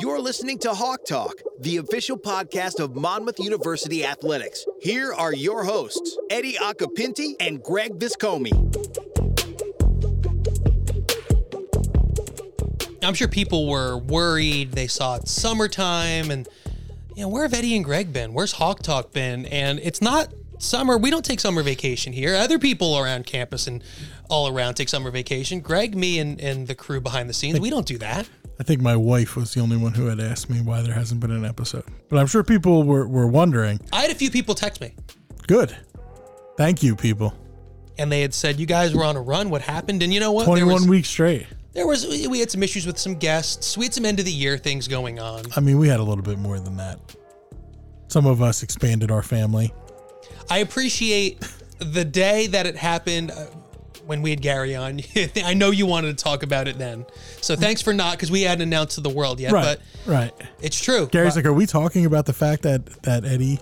You're listening to Hawk Talk, the official podcast of Monmouth University Athletics. Here are your hosts, Eddie Occhipinti and Greg Viscomi. I'm sure people were worried. They saw it's summertime and, you know, where have Eddie and Greg been? Where's Hawk Talk been? And it's not summer. We don't take summer vacation here. Other people around campus and all around take summer vacation. Greg, me, and, and the crew behind the scenes, we don't do that. I think my wife was the only one who had asked me why there hasn't been an episode. But I'm sure people were, were wondering. I had a few people text me Good. Thank you, people. and they had said, You guys were on a run. What happened? And you know what? There 21 was, weeks straight. there was, we had some issues with some guests. We had some end of the year things going on. I mean, we had a little bit more than that. Some of us expanded our family. I appreciate the day that it happened uh, when we had Gary on. I know you wanted to talk about it then. So thanks for not, because we hadn't announced to the world yet, Right. but right. it's true. Gary's like, are we talking about the fact that, that Eddie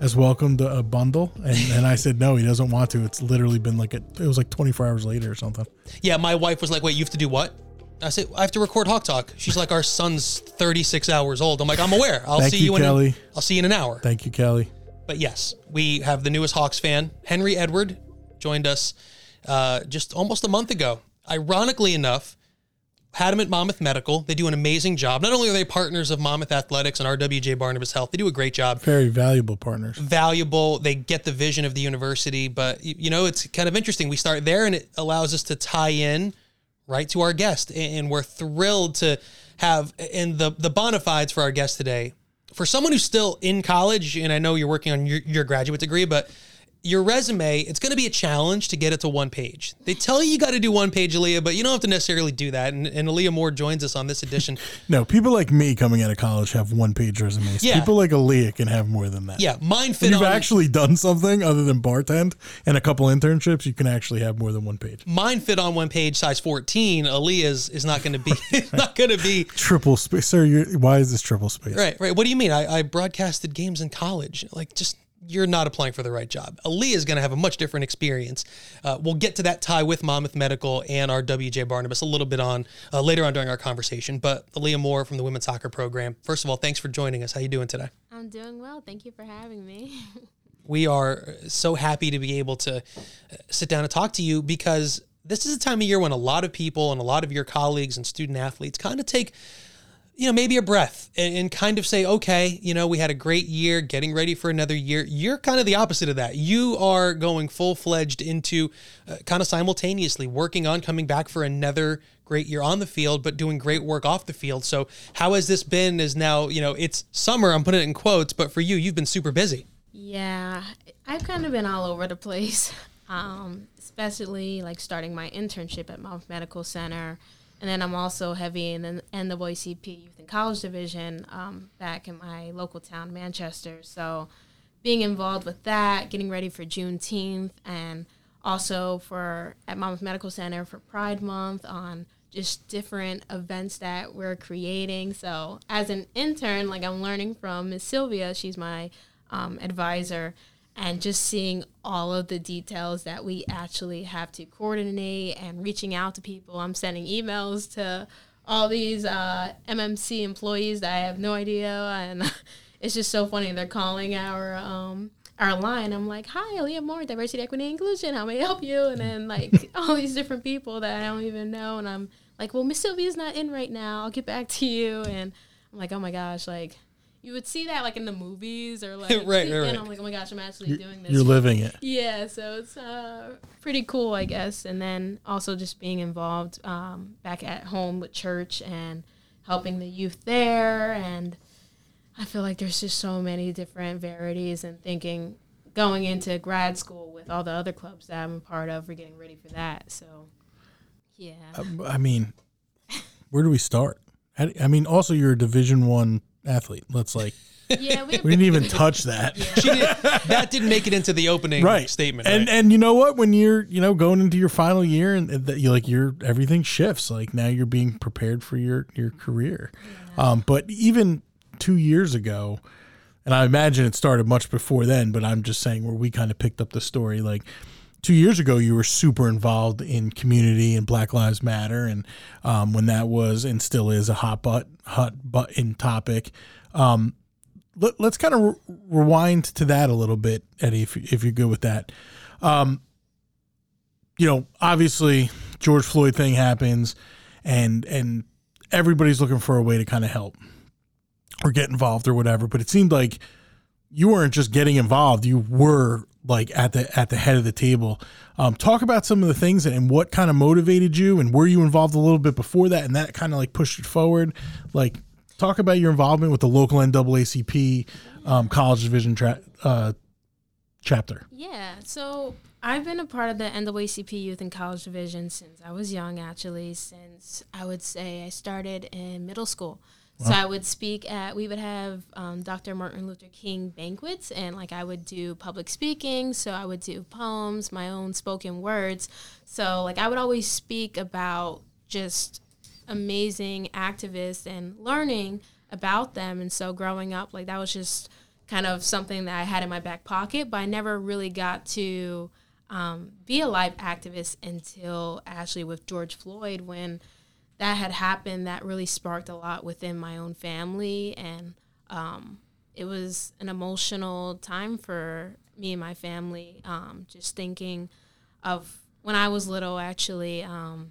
has welcomed a bundle? And, and I said, no, he doesn't want to. It's literally been like, a, it was like 24 hours later or something. yeah, my wife was like, wait, you have to do what? I said, I have to record Hawk Talk. She's like, our son's 36 hours old. I'm like, I'm aware. I'll see you, you, Kelly. an, I'll see you in an hour. Thank you, Kelly. But yes, we have the newest Hawks fan, Henry Edward, joined us uh, just almost a month ago. Ironically enough, had him at Monmouth Medical. They do an amazing job. Not only are they partners of Monmouth Athletics and RWJ Barnabas Health, they do a great job. Very valuable partners. Valuable. They get the vision of the university, but you know it's kind of interesting. We start there, and it allows us to tie in right to our guest, and we're thrilled to have and the the bona fides for our guest today. For someone who's still in college, and I know you're working on your, your graduate degree, but your resume, it's going to be a challenge to get it to one page. They tell you you got to do one page, A'Liah, but you don't have to necessarily do that. And, and A'Liah Moore joins us on this edition. No, people like me coming out of college have one page resumes. Yeah. People like A'Liah can have more than that. Yeah, mine fit If you've on. actually done something other than bartend and a couple internships, you can actually have more than one page. mine fit on one page, size 14. A'Liah's is not going to be not going to be Triple space, sir. You're, why is this triple space? right. Right. What do you mean? I, I broadcasted games in college. Like just. You're not applying for the right job. A'Liah is going to have a much different experience. Uh, we'll get to that tie with Monmouth Medical and RWJ Barnabas a little bit on uh, later on during our conversation. But A'Liah Moore from the women's soccer program. First of all, thanks for joining us. How are you doing today? I'm doing well. Thank you for having me. we are so happy to be able to uh, sit down and talk to you because this is a time of year when a lot of people and a lot of your colleagues and student athletes kind of take you know maybe a breath and, and kind of say okay you know we had a great year getting ready for another year. You're kind of the opposite of that. You are going full-fledged into uh, kind of simultaneously working on coming back for another great year on the field but doing great work off the field. So how has this been is now you know it's summer i'm putting it in quotes but for you you've been super busy. Yeah, I've kind of been all over the place, um, especially like starting my internship at Monmouth Medical Center. And then I'm also heavy in the NAACP Youth and College Division um, back in my local town, Manchester. So being involved with that, getting ready for Juneteenth, and also for at Monmouth Medical Center for Pride Month on just different events that we're creating. So as an intern, like I'm learning from Miss Sylvia, she's my um, advisor, and just seeing all of the details that we actually have to coordinate and reaching out to people. I'm sending emails to all these uh, MMC employees that I have no idea, and it's just so funny. They're calling our um, our line. I'm like, "Hi, A'Liah Moore, diversity, equity, inclusion. How may I help you?" And then like all these different people that I don't even know, and I'm like, "Well, Miss Sylvia's not in right now. I'll get back to you." And I'm like, "Oh my gosh!" Like you would see that like in the movies or like Right, right, and right. I'm like, "Oh my gosh, I'm actually doing this." You're living it. Yeah, so it's uh, pretty cool, I guess. And then also just being involved um, back at home with church and helping the youth there. And I feel like there's just so many different varieties and thinking going into grad school with all the other clubs that I'm a part of, we're getting ready for that. So, yeah. I mean, where do we start? I mean, also you're a Division One athlete. Let's like yeah, we, we didn't even touch that. She did, that didn't make it into the opening Right statement. and right? and you know what? When you're you know going into your final year and that you like your everything shifts. Like now you're being prepared for your your career. Um, but even two years ago, and I imagine it started much before then. But I'm just saying where we kind of picked up the story. Like two years ago you were super involved in community and Black Lives Matter, and um, when that was and still is a hot butt hot button topic. Um, let, us kind of re- rewind to that a little bit, Eddie, if if you're good with that. Um, you know, obviously George Floyd thing happens, and and everybody's looking for a way to kind of help or get involved or whatever. But it seemed like you weren't just getting involved; you were like at the at the head of the table. Um, talk about some of the things and what kind of motivated you, and were you involved a little bit before that, and that kind of like pushed it forward. Like, talk about your involvement with the local NAACP um, college division tra- uh, chapter. Yeah, so I've been a part of the NAACP Youth and College Division since I was young, actually, since I would say I started in middle school. Wow. So I would speak at, we would have um, Dr. Martin Luther King banquets, and like I would do public speaking. So I would do poems, my own spoken words. So, like, I would always speak about just amazing activists and learning about them. And so, growing up, like, that was just kind of something that I had in my back pocket, but I never really got to um, be a live activist until actually with George Floyd when that had happened. That really sparked a lot within my own family, and um, it was an emotional time for me and my family. Um, just thinking of when I was little, actually, um,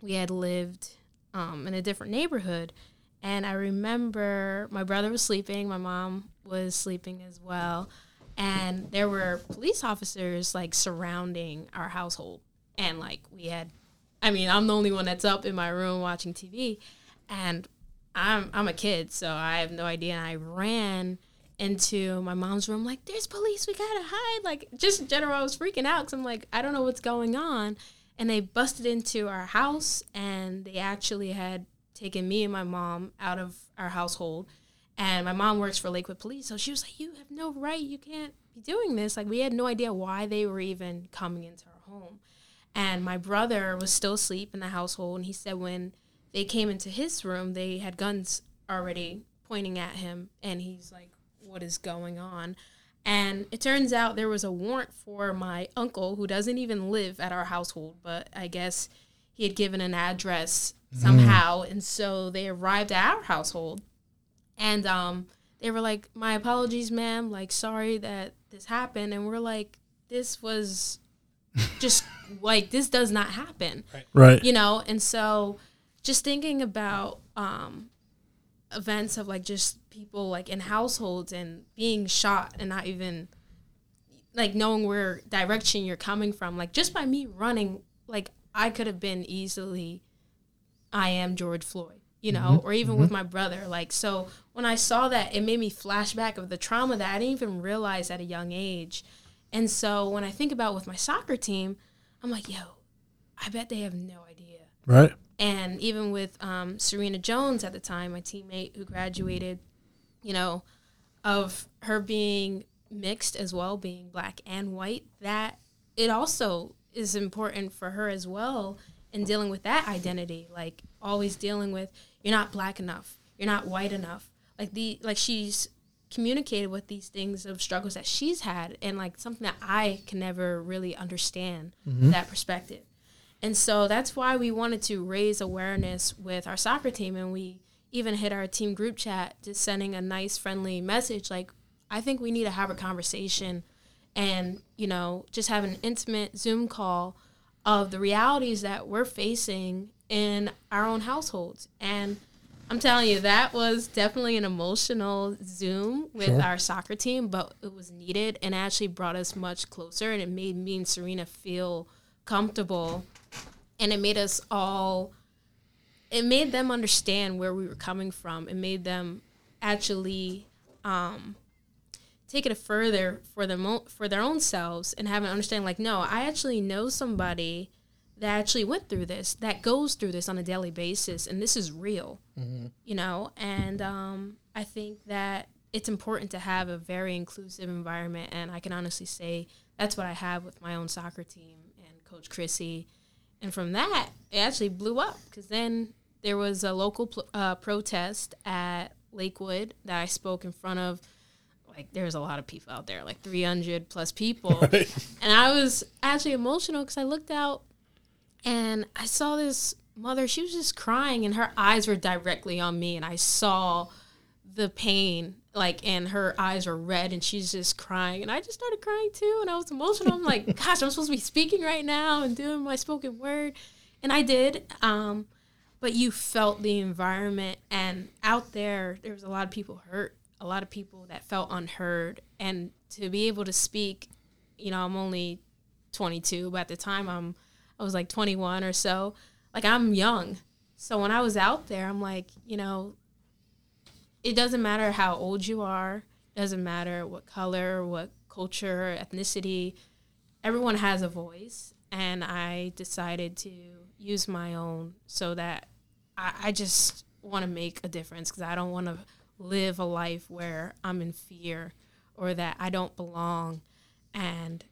we had lived um, in a different neighborhood. And I remember my brother was sleeping, my mom was sleeping as well and there were police officers like surrounding our household and like we had i mean i'm the only one that's up in my room watching tv and i'm i'm a kid so i have no idea and i ran into my mom's room like there's police we gotta hide like just in general i was freaking out because i'm like i don't know what's going on and they busted into our house and they actually had taken me and my mom out of our household and my mom works for Lakewood Police, so she was like, "You have no right. You can't be doing this." Like we had no idea why they were even coming into our home. And my brother was still asleep in the household, and he said when they came into his room, they had guns already pointing at him, and he's like, "What is going on?" And it turns out there was a warrant for my uncle who doesn't even live at our household, but I guess he had given an address somehow, mm. and so they arrived at our household and um, they were like, "My apologies, ma'am. Like, sorry that this happened." And we're like, "This was just like this does not happen." Right. right. You know, and so just thinking about um, events of like just people like in households and being shot and not even like knowing where direction you're coming from like just by me running like i could have been easily i am george floyd you know, mm-hmm. or even mm-hmm. with my brother. Like, so when I saw that, it made me flashback of the trauma that I didn't even realize at a young age. And so when I think about with my soccer team, I'm like, yo, I bet they have no idea. Right. And even with um, Serena Jones at the time, my teammate who graduated, you know, of her being mixed as well, being black and white, that it also is important for her as well in dealing with that identity. Like always dealing with you're not black enough, you're not white enough. Like the like she's communicated with these things of struggles that she's had and like something that I can never really understand mm-hmm. that perspective. And so that's why we wanted to raise awareness with our soccer team and we even hit our team group chat just sending a nice friendly message like I think we need to have a conversation and you know just have an intimate Zoom call of the realities that we're facing in our own households. And I'm telling you, that was definitely an emotional Zoom with sure. our soccer team, but it was needed and actually brought us much closer. And it made me and Serena feel comfortable. And it made us all, it made them understand where we were coming from. It made them actually um, take it further for them for their own selves and have an understanding like, no, I actually know somebody that actually went through this, that goes through this on a daily basis, and this is real, mm-hmm. you know. And um, I think that it's important to have a very inclusive environment, and I can honestly say that's what I have with my own soccer team and Coach Chrissy. And from that, it actually blew up because then there was a local pl- uh, protest at Lakewood that I spoke in front of like there's a lot of people out there, like 300 plus people. And I was actually emotional because I looked out and I saw this mother. She was just crying, and her eyes were directly on me, and I saw the pain. Like and her eyes were red, and she's just crying, and I just started crying too, and I was emotional. I'm like, "Gosh, I'm supposed to be speaking right now and doing my spoken word," and I did. Um, but you felt the environment, and out there, there was a lot of people hurt, a lot of people that felt unheard, and to be able to speak, you know, I'm only 22, but at the time I'm I was like 21 or so. Like I'm young. So when I was out there, I'm like, you know, it doesn't matter how old you are, doesn't matter what color, what culture, ethnicity, everyone has a voice. And I decided to use my own so that I, I just want to make a difference because I don't want to live a life where I'm in fear or that I don't belong. And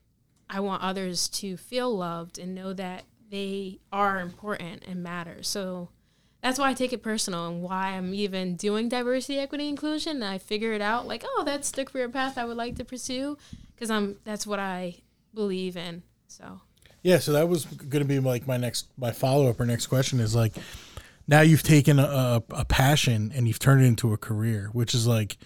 I want others to feel loved and know that they are important and matter. So that's why I take it personal and why I'm even doing diversity, equity, inclusion. And I figure it out like, oh, that's the career path I would like to pursue because I'm that's what I believe in. So Yeah, so that was going to be like my next my follow up or next question is like now you've taken a, a passion and you've turned it into a career, which is like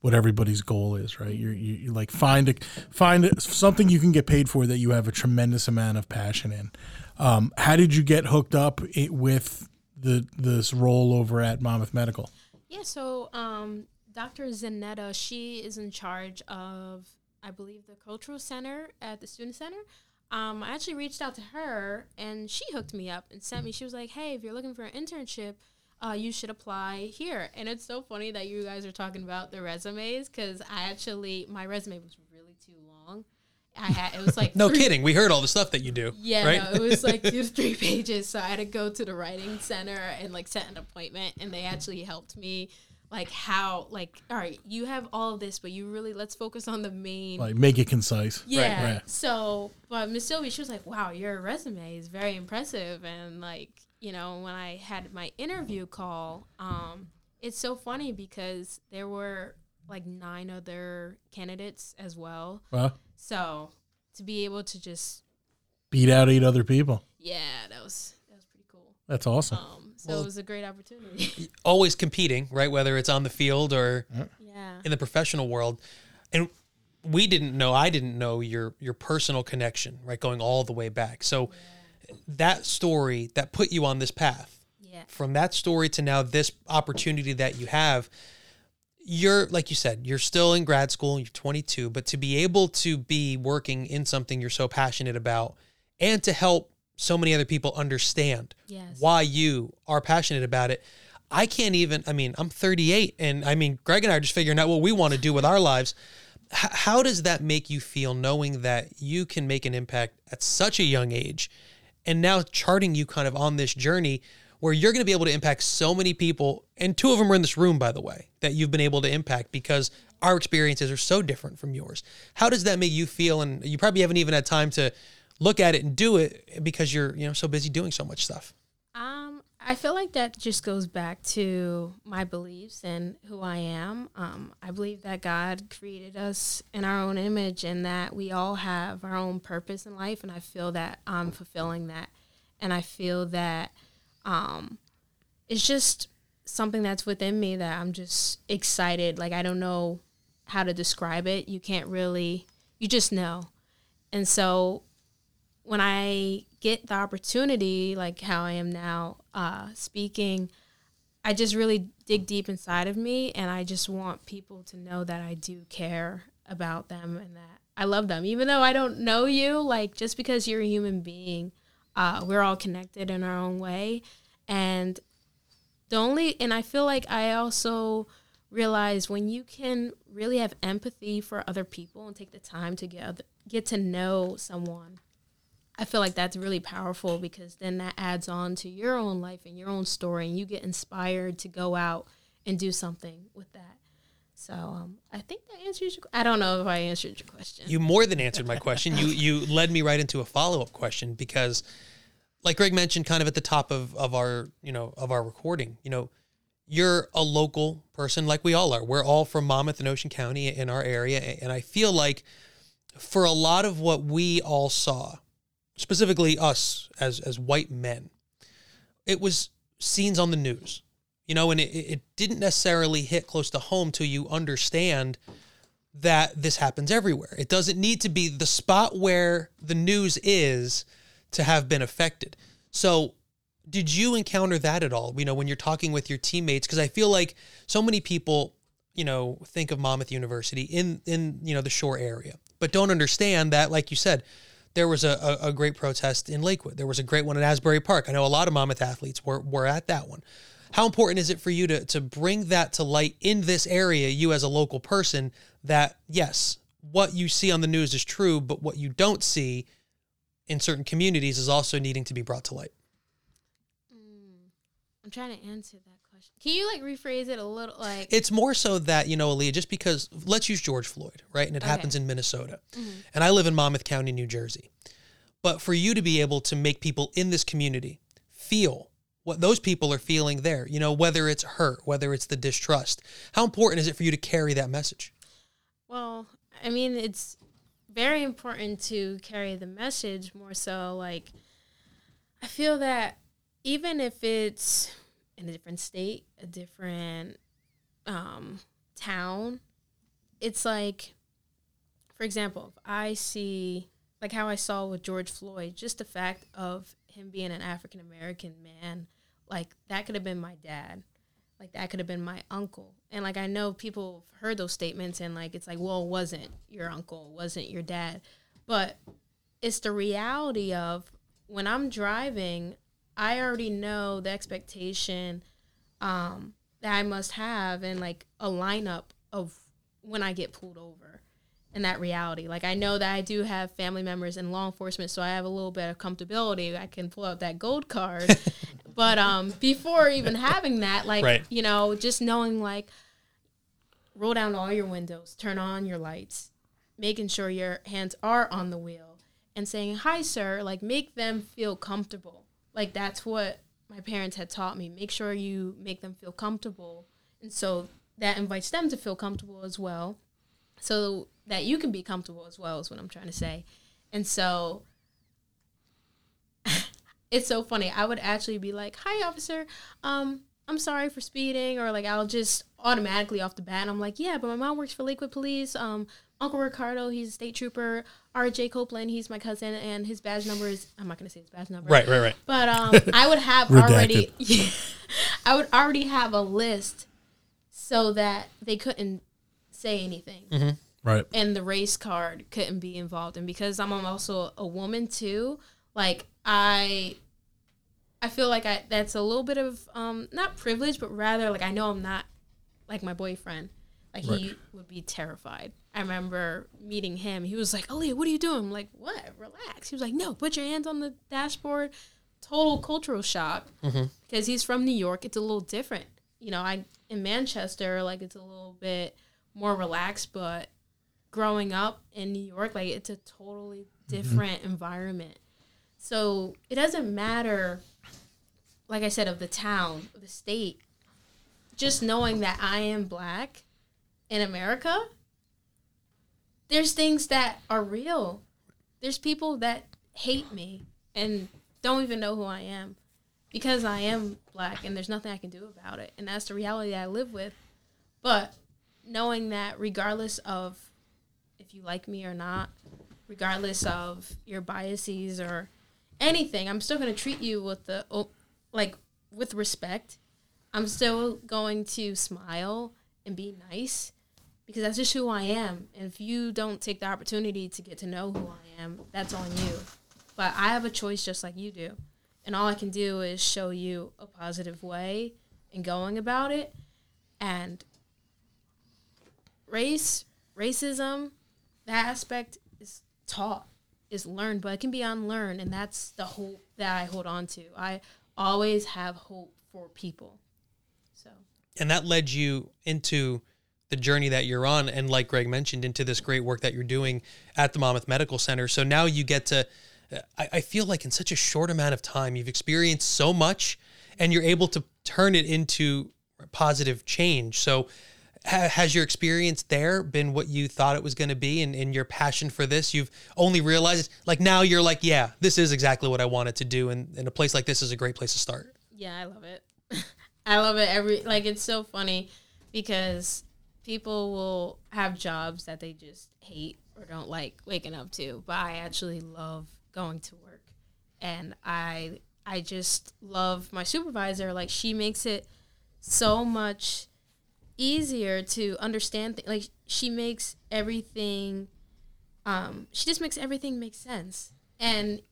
what everybody's goal is, right? You're, you you like find a find something you can get paid for that you have a tremendous amount of passion in. Um, how did you get hooked up i with the this role over at Monmouth Medical? Yeah, so um, Dr. Zanetta, she is in charge of, I believe, the cultural center at the student center. Um, I actually reached out to her and she hooked me up and sent me. She was like, "Hey, if you're looking for an internship, uh, you should apply here." And it's so funny that you guys are talking about the resumes because I actually my resume was really too long. I had it was like No three- kidding. We heard all the stuff that you do. yeah, Right? no, it was like two to three pages. So I had to go to the writing center and like set an appointment, and they actually helped me. Like how, like, all right, you have all of this, but you really let's focus on the main. Like make it concise. yeah. right. So, but Miss Sylvie, she was like, "Wow, your resume is very impressive," and like, you know, when I had my interview call, um, it's so funny because there were like nine other candidates as well. Well, So to be able to just beat out eight other people. yeah, that was that was pretty cool. That's awesome. Um, so it was a great opportunity. Always competing, right? Whether it's on the field or yeah. in the professional world. And we didn't know, I didn't know your your personal connection, right? Going all the way back. So that story that put you on this path, Yeah. from that story to now this opportunity that you have, you're like you said, you're still in grad school, you're 22, but to be able to be working in something you're so passionate about and to help so many other people understand Yes. why you are passionate about it. I can't even, I mean, I'm 38 and I mean, Greg and I are just figuring out what we want to do with our lives. H- how does that make you feel knowing that you can make an impact at such a young age and now charting you kind of on this journey where you're going to be able to impact so many people and two of them are in this room by the way that you've been able to impact because our experiences are so different from yours. How does that make you feel? And you probably haven't even had time to look at it and do it because you're you know so busy doing so much stuff I feel like that just goes back to my beliefs and who I am. Um, I believe that God created us in our own image and that we all have our own purpose in life. And I feel that I'm fulfilling that. And I feel that um, it's just something that's within me that I'm just excited. Like, I don't know how to describe it. You can't really, you just know. And so when I get the opportunity, like how I am now uh, speaking, I just really dig deep inside of me, and I just want people to know that I do care about them and that I love them, even though I don't know you. Like just because you're a human being, uh, we're all connected in our own way, and the only and I feel like I also realize when you can really have empathy for other people and take the time to get other, get to know someone I feel like that's really powerful because then that adds on to your own life and your own story, and you get inspired to go out and do something with that. So um, I think that answers your. I don't know if I answered your question. You more than answered my question. You you led me right into a follow up question because, like Greg mentioned, kind of at the top of of our you know of our recording, you know, you're a local person like we all are. We're all from Monmouth and Ocean County in our area. And I feel like for a lot of what we all saw, specifically us as, as white men, it was scenes on the news, you know, and it, it didn't necessarily hit close to home till you understand that this happens everywhere. It doesn't need to be the spot where the news is to have been affected. So did you encounter that at all? You know, when you're talking with your teammates, because I feel like so many people, you know, think of Monmouth University in in you know the shore area, but don't understand that, like you said, there was a, a, a great protest in Lakewood. There was a great one at Asbury Park. I know a lot of Monmouth athletes were were at that one. How important is it for you to to bring that to light in this area, you as a local person, that yes, what you see on the news is true, but what you don't see in certain communities is also needing to be brought to light. Mm. I'm trying to answer that. Can you like rephrase it a little? Like It's more so that, you know, A'Liah, just because let's use George Floyd, right? And it Okay. happens in Minnesota. Mm-hmm. And I live in Monmouth County, New Jersey. But for you to be able to make people in this community feel what those people are feeling there, you know, whether it's hurt, whether it's the distrust, how important is it for you to carry that message? Well, I mean, it's very important to carry the message more so. Like, I feel that even if it's in a different state, a different um, town, it's like, for example, if I see, like how I saw with George Floyd, just the fact of him being an African American man, like that could have been my dad. Like that could have been my uncle. And like i know people have heard those statements and like it's like well it wasn't your uncle wasn't your dad. But it's the reality of when i'm driving i already know the expectation um that i must have and like a lineup of when i get pulled over and that reality. Like i know that i do have family members in law enforcement so i have a little bit of comfortability. I can pull out that gold card. But um before even having that like Right. you know just knowing like roll down all your windows turn on your lights making sure your hands are on the wheel and saying hi sir like make them feel comfortable like that's what my parents had taught me make sure you make them feel comfortable and so that invites them to feel comfortable as well so that you can be comfortable as well is what i'm trying to say and so it's so funny. I would actually be like, "Hi, officer. Um, I'm sorry for speeding," or like I'll just automatically off the bat. I'm like, "Yeah, but my mom works for Lakewood Police. Um, Uncle Ricardo, he's a state trooper. R.J. Copeland, he's my cousin, and his badge number is I'm not gonna say his badge number, right, right. Right. But um, I would have already, I would already have a list so that they couldn't say anything Right. and the race card couldn't be involved and because i'm also a woman too like i i feel like i that's a little bit of um not privilege but rather like i know i'm not like my boyfriend like he would be terrified i remember meeting him. He was like A'Liah, what are you doing? I'm like what? Relax. He was like no put your hands on the dashboard. Total cultural shock mm-hmm. because he's from new york. It's a little different. You know i in manchester like it's a little bit more relaxed but growing up in New York, like it's a totally mm-hmm. different environment. So it doesn't matter, like I said, of the town, of the state. Just knowing that I am black in America, there's things that are real. There's people that hate me and don't even know who I am because I am black and there's nothing I can do about it. And that's the reality I live with. But knowing that regardless of if you like me or not, regardless of your biases or anything, I'm still going to treat you with the like with respect. I'm still going to smile and be nice because that's just who I am. And if you don't take the opportunity to get to know who I am, that's on you. But I have a choice just like you do. And all I can do is show you a positive way in going about it. And race, racism, that aspect is taught, is learned, but it can be unlearned. And that's the hope that I hold on to. I always have hope for people. So, and that led you into the journey that you're on and like greg mentioned into this great work that you're doing at the monmouth medical center so now you get to I, I feel like in such a short amount of time you've experienced so much and you're able to turn it into positive change. So, ha- has your experience there been what you thought it was going to be and, and your passion for this? You've only realized, like, now you're like, yeah, this is exactly what I wanted to do. And, and a place like this is a great place to start. Yeah, I love it. I love it. Every like it's so funny because people will have jobs that they just hate or don't like waking up to, but I actually love going to work. And I I just love my supervisor like she makes it so much easier to understand th- like she makes everything um she just makes everything make sense. And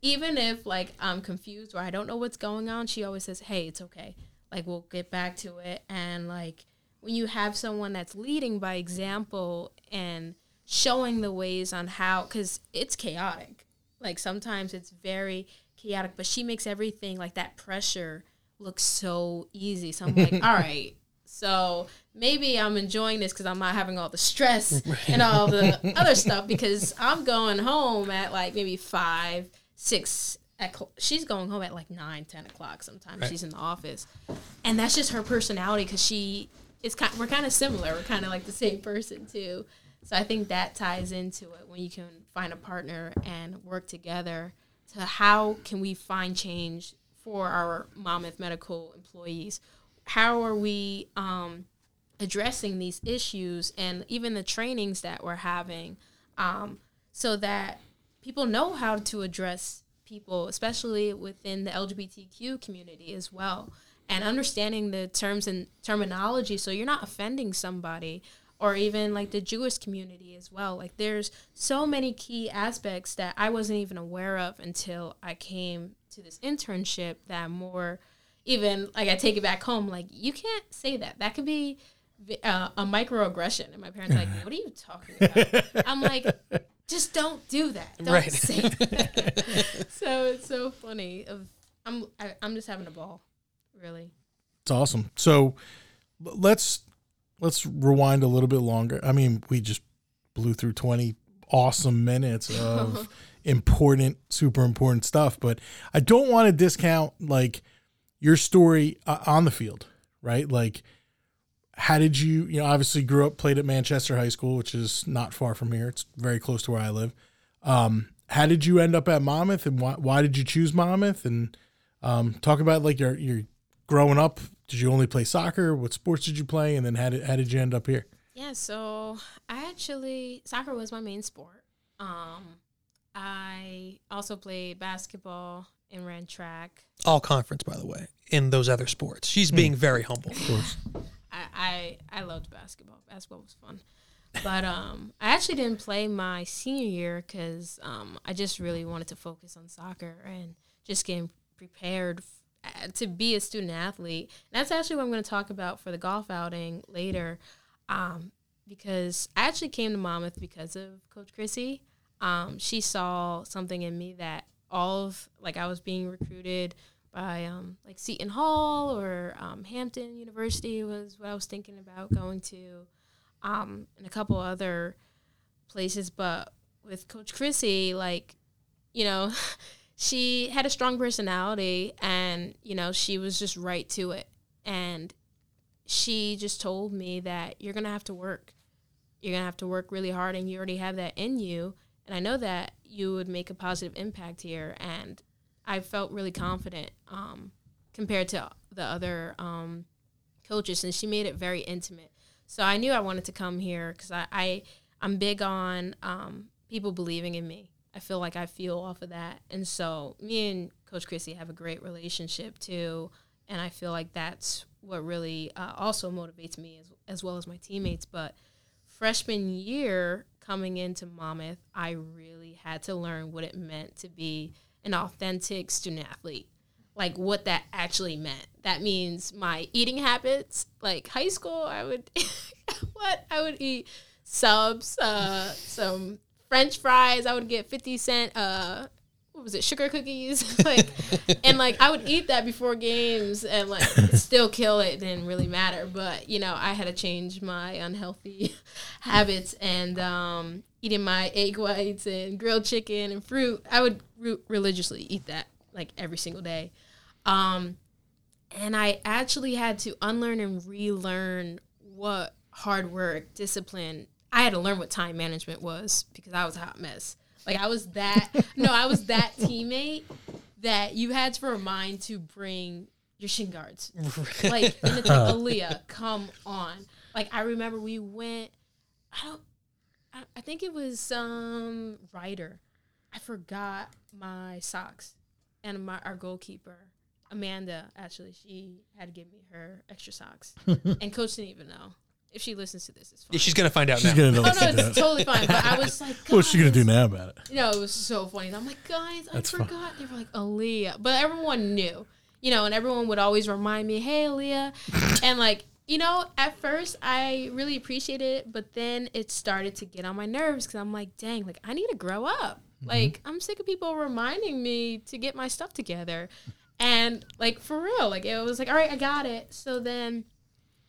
even if like I'm confused or I don't know what's going on, she always says, "Hey, it's okay. Like we'll get back to it." And like when you have someone that's leading by example and showing the ways on how cuz it's chaotic. Like sometimes it's very chaotic, but she makes everything like that pressure look so easy. So I'm like, "All right, so maybe I'm enjoying this because I'm not having all the stress and all the other stuff because I'm going home at like maybe five, six. At cl- she's going home at like nine, ten o'clock. Sometimes Right. she's in the office, and that's just her personality because she is kind. We're kind of similar. We're kind of like the same person too. So I think that ties into it when you can find a partner and work together. To how can we find change for our Monmouth Medical employees? How are we um, addressing these issues and even the trainings that we're having um, so that people know how to address people, especially within the LGBTQ community as well, and understanding the terms and terminology so you're not offending somebody or even like the Jewish community as well. Like there's so many key aspects that I wasn't even aware of until I came to this internship that more even like I take it back home like you can't say that. That could be uh, a microaggression and my parents are like what are you talking about? I'm like just don't do that. Don't Right. say that. so it's so funny of I'm I, I'm just having a ball. Really. It's awesome. So let's let's rewind a little bit longer. I mean, we just blew through 20 awesome minutes of important, super important stuff, but I don't want to discount like your story uh, on the field, right? Like how did you, you know, obviously grew up played at Manchester High School, which is not far from here. It's very close to where I live. Um, how did you end up at Monmouth and why, why did you choose Monmouth and um, talk about like your your growing up, did you only play soccer? What sports did you play? And then how did how did you end up here? Yeah, so I actually soccer was my main sport. Um, I also played basketball and ran track. All conference, by the way, in those other sports. She's being very humble. Of course. I, I I loved basketball. Basketball was fun, but um, I actually didn't play my senior year because um, I just really wanted to focus on soccer and just getting prepared f- to be a student athlete. And that's actually what I'm going to talk about for the golf outing later, um, because I actually came to Monmouth because of Coach Chrissy. Um, she saw something in me that all of like I was being recruited by um, like Seton Hall or um, Hampton University was what I was thinking about going to, um, and a couple other places. But with Coach Chrissy, like, you know, she had a strong personality, and you know, she was just right to it, and she just told me that you're gonna have to work. You're gonna have to work really hard, and you already have that in you. And I know that you would make a positive impact here, and I felt really confident um, compared to the other um, coaches, and she made it very intimate. So I knew I wanted to come here because I, I I'm big on um, people believing in me. I feel like I feel off of that, and so me and Coach Chrissy have a great relationship too, and I feel like that's what really uh, also motivates me as as well as my teammates. But freshman year coming into Monmouth, I really had to learn what it meant to be an authentic student athlete. Like what that actually meant. That means my eating habits. Like high school, I would what I would eat subs, uh, some French fries. I would get fifty cent. Uh, what was it? Sugar cookies. like, and like I would eat that before games and like still kill it. Didn't really matter. But you know, I had to change my unhealthy habits and um, eating my egg whites and grilled chicken and fruit. I would re- religiously eat that like every single day. Um, and I actually had to unlearn and relearn what hard work, discipline. I had to learn what time management was because I was a hot mess. Like I was that no, I was that teammate that you had to remind to bring your shin guards. like and it's like A'Liah, come on. Like I remember we went I don't I, I think it was um Rider. I forgot my socks. And my our goalkeeper, Amanda, actually, she had to give me her extra socks. and coach didn't even know. If she listens to this, it's fine. She's gonna find out She's now. gonna know. Oh what no, to do. it's totally fine. But I was like, What's she gonna do now about it? you know, it was so funny. I'm like, guys, I That's fine. forgot. They were like, A'Liah. But everyone knew, you know, and everyone would always remind me, hey, A'Liah. and like, you know, at first I really appreciated it, but then it started to get on my nerves because I'm like, dang, like, I need to grow up. Mm-hmm. Like, I'm sick of people reminding me to get my stuff together. And like, for real, like, it was like, all right, I got it. So then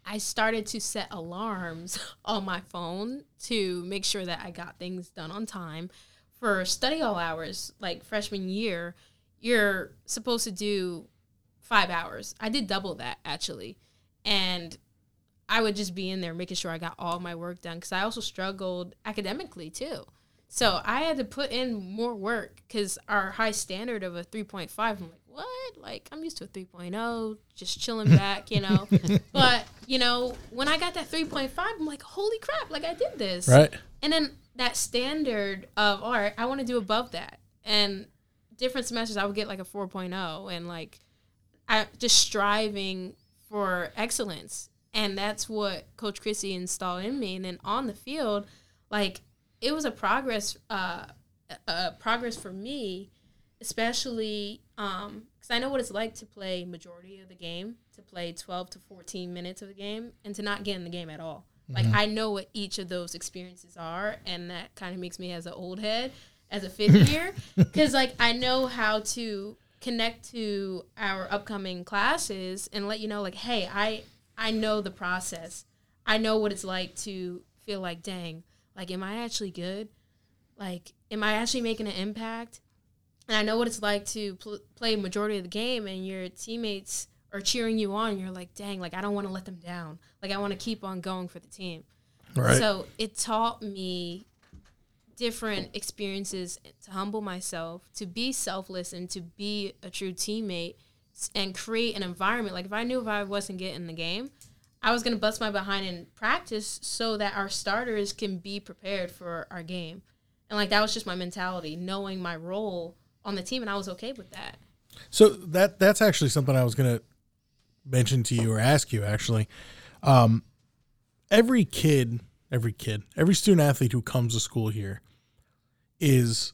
I started to set alarms on my phone to make sure that I got things done on time. For study hall hours, like freshman year, you're supposed to do five hours. I did double that actually. And I would just be in there making sure I got all my work done because I also struggled academically too. So I had to put in more work because our high standard of a 3.5, I'm like, what? Like, I'm used to a 3.0, just chilling back, you know? but, you know, when I got that 3.5, I'm like, holy crap, like I did this. Right. And then that standard of, all right, I want to do above that. And different semesters, I would get like a 4.0 and like, I just striving for excellence. And that's what Coach Chrissy installed in me. And then on the field, like, it was a progress, uh, a progress for me, especially um, because I know what it's like to play majority of the game, to play 12 to 14 minutes of the game, and to not get in the game at all. Like I know what each of those experiences are, and that kind of makes me as an old head, as a fifth year, because like I know how to connect to our upcoming classes and let you know, like, hey, I I know the process. I know what it's like to feel like, dang, like, am I actually good? Like, am I actually making an impact? And I know what it's like to pl- play majority of the game, and your teammates are cheering you on. And you're like, dang, like I don't want to let them down. Like I want to keep on going for the team. Right. So it taught me different experiences to humble myself, to be selfless, and to be a true teammate, and create an environment. Like if I knew if I wasn't getting the game, I was gonna bust my behind in practice so that our starters can be prepared for our game. And like that was just my mentality, knowing my role on the team, and I was okay with that. So that that's actually something I was going to mention to you or ask you actually. Um, every kid, every kid, every student athlete who comes to school here is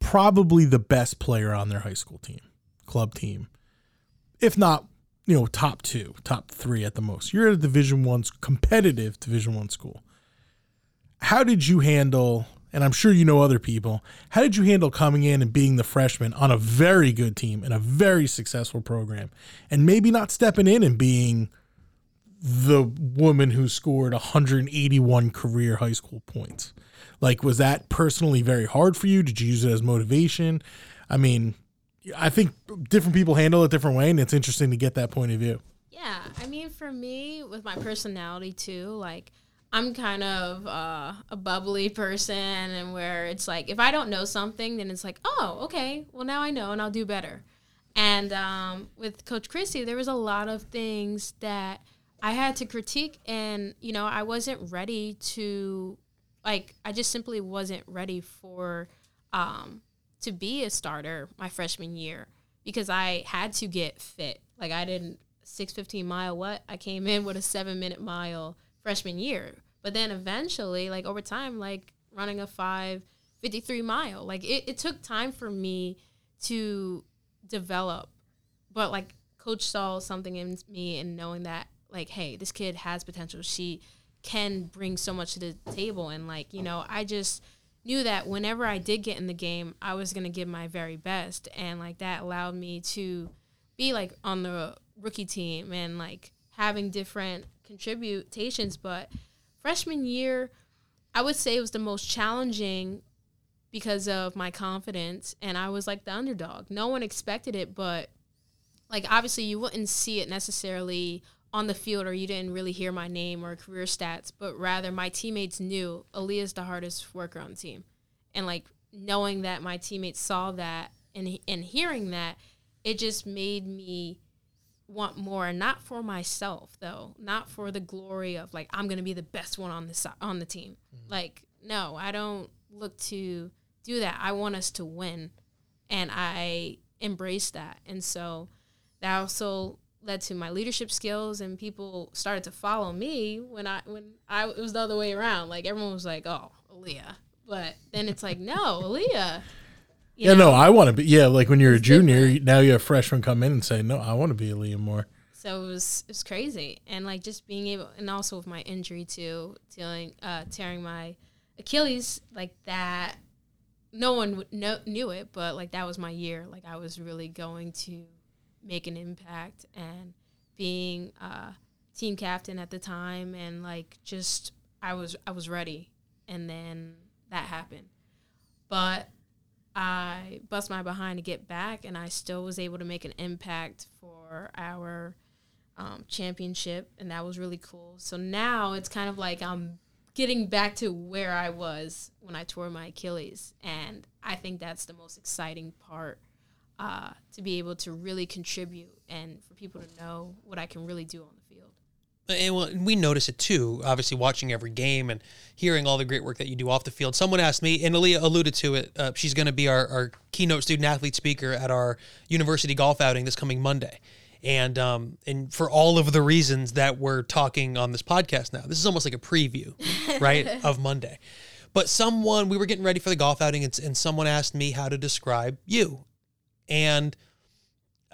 probably the best player on their high school team, club team, if not, you know, top two, top three at the most. You're at a Division One competitive Division One school. How did you handle? And I'm sure you know other people. How did you handle coming in and being the freshman on a very good team and a very successful program, and maybe not stepping in and being the woman who scored 181 career high school points? Like, was that personally very hard for you? Did you use it as motivation? I mean, I think different people handle it different way, and it's interesting to get that point of view. Yeah, I mean, for me, with my personality too, like I'm kind of uh, a bubbly person, and where it's like if I don't know something, then it's like, oh, okay, well now I know, and I'll do better. And um, with Coach Christie, there was a lot of things that I had to critique, and you know, I wasn't ready to, like, I just simply wasn't ready for um, to be a starter my freshman year because I had to get fit. Like I didn't six fifteen mile what I came in with a seven minute mile freshman year, but then eventually, like over time, like running a five fifty three mile, like it, it took time for me to develop. But like coach saw something in me and knowing that like, hey, this kid has potential. She can bring so much to the table and like, you know, I just knew that whenever I did get in the game, I was going to give my very best and like that allowed me to be like on the rookie team and like having different contributions, but freshman year I would say it was the most challenging because of my confidence and I was like the underdog. No one expected it, but like obviously you wouldn't see it necessarily on the field or you didn't really hear my name or career stats, but rather my teammates knew A'Liah's the hardest worker on the team. And like knowing that my teammates saw that and and hearing that, it just made me want more and not for myself though, not for the glory of like I'm to be the best one on the on the team. Mm-hmm. Like no, I don't look to do that. I want us to win. And I embrace that. And so that also led to my leadership skills and people started to follow me when I when I it was the other way around. Like everyone was like, "Oh, A'Liah." But then it's like, "No, A'Liah." Yeah, know? no, I want to be. Yeah, like when you're a junior, different. now you have freshmen come in and say, "No, I want to be A'Liah Moore." So it was it was crazy, and like just being able, and also with my injury too, tearing, uh, tearing my Achilles like that. No one knew it, but like that was my year. Like I was really going to make an impact and being uh, team captain at the time and like just I was I was ready and then that happened. But I bust my behind to get back and I still was able to make an impact for our um, championship and that was really cool. So now it's kind of like I'm getting back to where I was when I tore my Achilles and I think that's the most exciting part uh, to be able to really contribute and for people to know what I can really do on the. And well, we notice it too, obviously watching every game and hearing all the great work that you do off the field. Someone asked me, and A'Liah alluded to it, uh, she's going to be our, our keynote student athlete speaker at our university golf outing this coming Monday. And um, and for all of the reasons that we're talking on this podcast now, this is almost like a preview, right, of Monday. But someone, we were getting ready for the golf outing, and, and someone asked me how to describe you and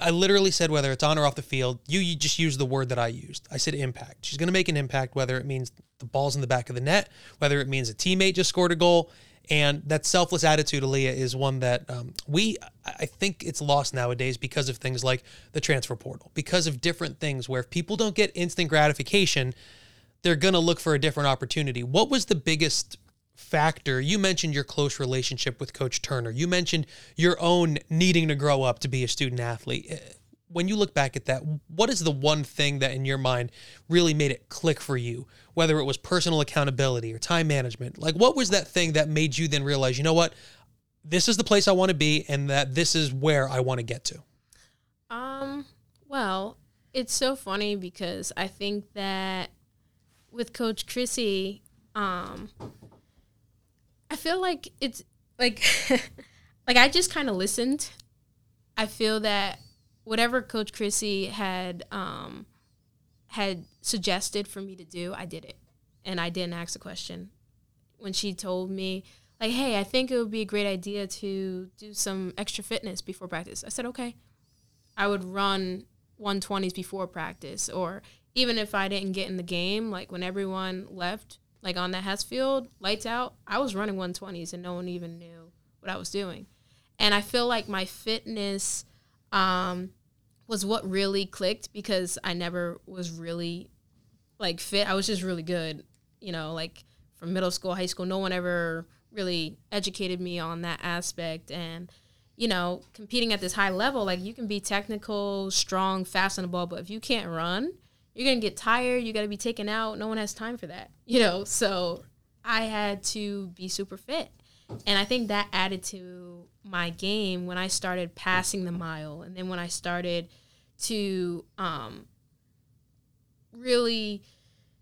I literally said whether it's on or off the field, you, you just use the word that I used. I said impact. She's going to make an impact, whether it means the ball's in the back of the net, whether it means a teammate just scored a goal. And that selfless attitude, A'Liah, is one that um, we, I think it's lost nowadays because of things like the transfer portal, because of different things where if people don't get instant gratification, they're going to look for a different opportunity. What was the biggest factor. You mentioned your close relationship with Coach Turner. You mentioned your own needing to grow up to be a student athlete. Eh, when you look back at that, what is the one thing that in your mind really made it click for you? Whether it was personal accountability or time management, like what was that thing that made you then realize, you know what, this is the place I want to be, and that this is where I want to get to? Um. Well, it's so funny because I think that with Coach Krissy, um, I feel like it's like like I just kind of listened. I feel that whatever Coach Krissy had um, had suggested for me to do, I did it, and I didn't ask a question. When she told me, like, "Hey, I think it would be a great idea to do some extra fitness before practice," I said, "Okay." I would run 120s before practice, or even if I didn't get in the game, like when everyone left, like on that Hesse field, lights out, I was running 120s and no one even knew what I was doing. And I feel like my fitness um, was what really clicked because I never was really like fit. I was just really good, you know, like from middle school, high school, no one ever really educated me on that aspect. And, you know, competing at this high level, like you can be technical, strong, fast on the ball, but if you can't run, you're gonna get tired. You got to be taken out. No one has time for that, you know. So I had to be super fit, and I think that added to my game when I started passing the mile, and then when I started to um, really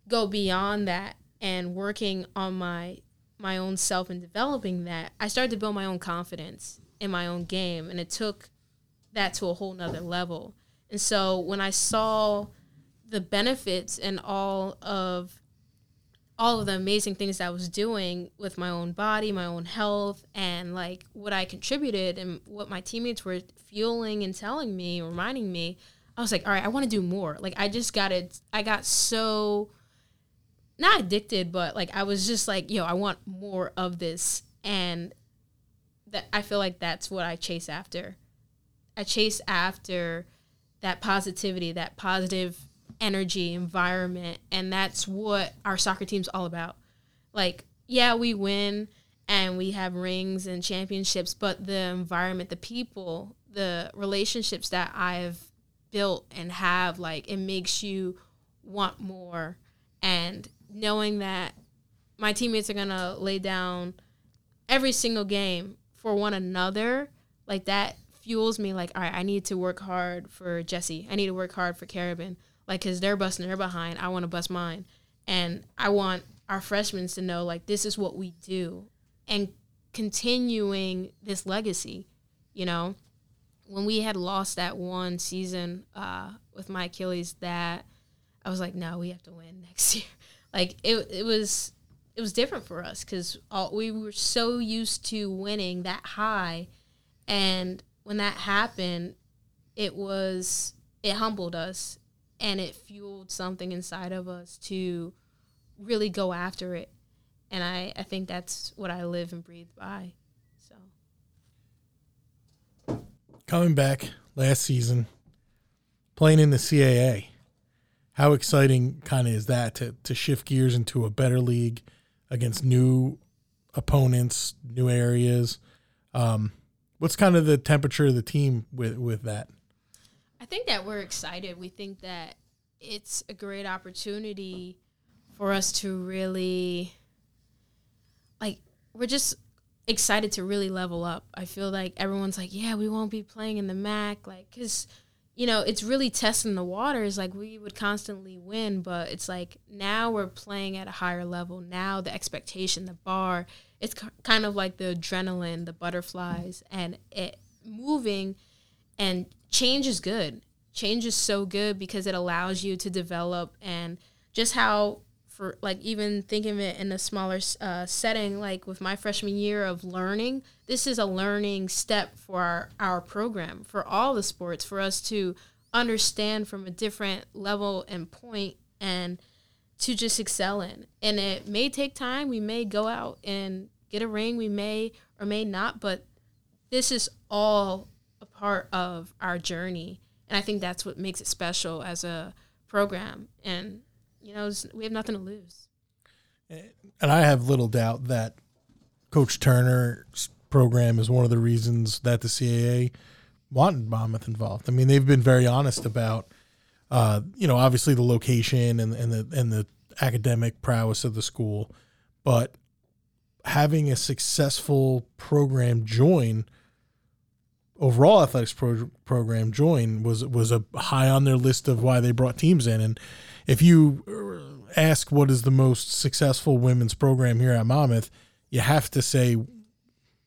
go beyond that and working on my my own self and developing that, I started to build my own confidence in my own game, and it took that to a whole nother level. And so when I saw the benefits and all of all of the amazing things I was doing with my own body, my own health, and like what I contributed and what my teammates were fueling and telling me, reminding me, I was like, all right, I want to do more. Like I just got it. I got so not addicted, but like I was just like, yo, I want more of this, and that I feel like that's what I chase after. I chase after that positivity, that positive energy, environment, and that's what our soccer team's all about. Like, yeah, we win and we have rings and championships, but the environment, the people, the relationships that I've built and have like it makes you want more. And knowing that my teammates are gonna lay down every single game for one another like that fuels me like all right i need to work hard for jesse. I need to work hard for carabin like because they're busting their behind. I want to bust mine. And i want our freshmen to know like this is what we do. And continuing this legacy you know? When we had lost that one season uh, with my achilles that i was like no we have to win next year. Like it, it was it was different for us because we were so used to winning that high. And when that happened it was it humbled us and it fueled something inside of us to really go after it. And i i think that's what i live and breathe by so. Coming back last season playing in the caa how exciting kind of is that to, to shift gears into a better league against new opponents new areas? Um, what's kind of the temperature of the team with with that I think that we're excited. We think that it's a great opportunity for us to really like we're just excited to really level up. I feel like everyone's like, "Yeah, we won't be playing in the MAC like cuz you know, it's really testing the waters like we would constantly win, but it's like now we're playing at a higher level. Now the expectation, the bar, it's kind of like the adrenaline, the butterflies and it moving and change is good. Change is so good because it allows you to develop and just how for like even thinking of it in a smaller uh, setting like with my freshman year of learning this is a learning step for our, our program for all the sports for us to understand from a different level and point and to just excel in. And it may take time. We may go out and get a ring. We may or may not but this is all part of our journey. And I think that's what makes it special as a program. And, you know, we have nothing to lose. And I have little doubt that Coach Turner's program is one of the reasons that the CAA wanted Monmouth involved. I mean, they've been very honest about, uh, you know, obviously the location and, and the and the academic prowess of the school, but having a successful program join overall athletics pro- program join was was a high on their list of why they brought teams in. And if you uh, ask what is the most successful women's program here at Monmouth, you have to say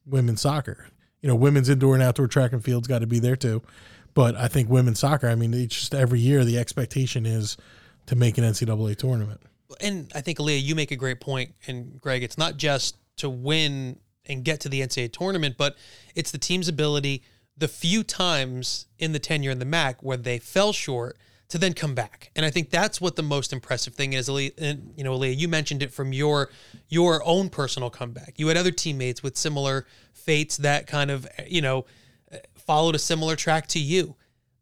women's soccer. You know, women's indoor and outdoor track and field's got to be there too. But I think women's soccer. I mean, it's just every year the expectation is to make an NCAA tournament. And I think Leah, you make a great point. And Greg, it's not just to win and get to the NCAA tournament, but it's the team's ability the few times in the tenure in the MAC where they fell short to then come back. And I think that's what the most impressive thing is. And, you know, Leah, you mentioned it from your your own personal comeback. You had other teammates with similar fates that kind of, you know, followed a similar track to you.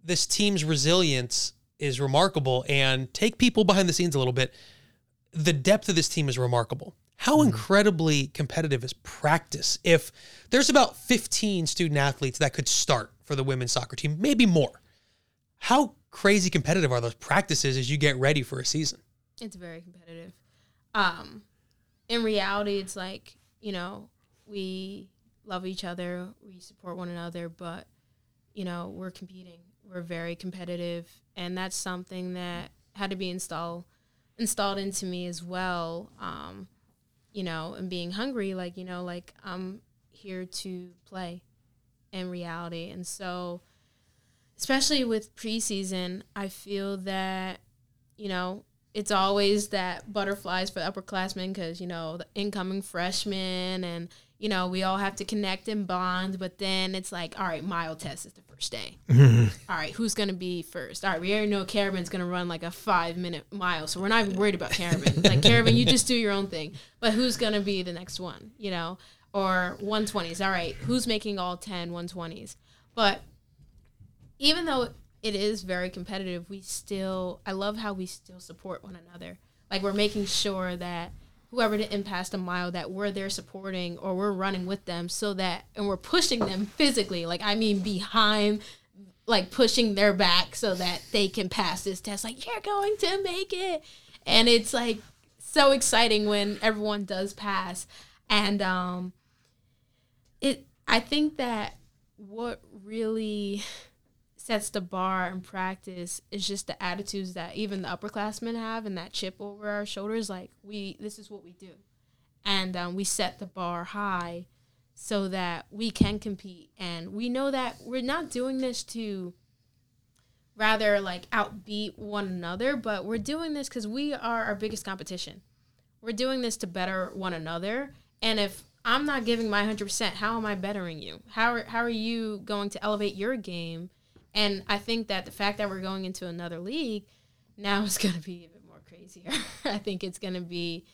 This team's resilience is remarkable. And take people behind the scenes a little bit. The depth of this team is remarkable. How mm-hmm. incredibly competitive is practice if there's about 15 student athletes that could start for the women's soccer team, maybe more? How crazy competitive are those practices as you get ready for a season? It's very competitive. Um, in reality, it's like, you know, we love each other, we support one another, but, you know, we're competing. We're very competitive. And that's something that had to be installed installed into me as well. Um, you know, and being hungry, like, you know, like I'm here to play in reality. And so, especially with preseason, I feel that, you know, it's always that butterflies for upperclassmen because, you know, the incoming freshmen and, you know, we all have to connect and bond. But then it's like, all right, mile test is the first day. All right, who's going to be first? All right, we already know Carabin's going to run like a five minute mile. So we're not even worried about Carabin. like, Carabin, you just do your own thing. But who's going to be the next one, you know? Or 120s. All right, who's making all 10 120s? But even though it is very competitive, we still, I love how we still support one another. Like, we're making sure that whoever didn't pass the mile that we're there supporting or we're running with them so that and we're pushing them physically like i mean behind like pushing their back so that they can pass this test. Like you're going to make it, and it's like so exciting when everyone does pass, and um, it. I think that what really sets the bar in practice. Is just the attitudes that even the upperclassmen have and that chip over our shoulders like we this is what we do. And um, we set the bar high so that we can compete. And we know that we're not doing this to rather like outbeat one another but we're doing this because we are our biggest competition. We're doing this to better one another. And if i'm not giving my 100% how am i bettering you? How are, how are you going to elevate your game and I think that the fact that we're going into another league now is going to be even more crazier. I think it's going to be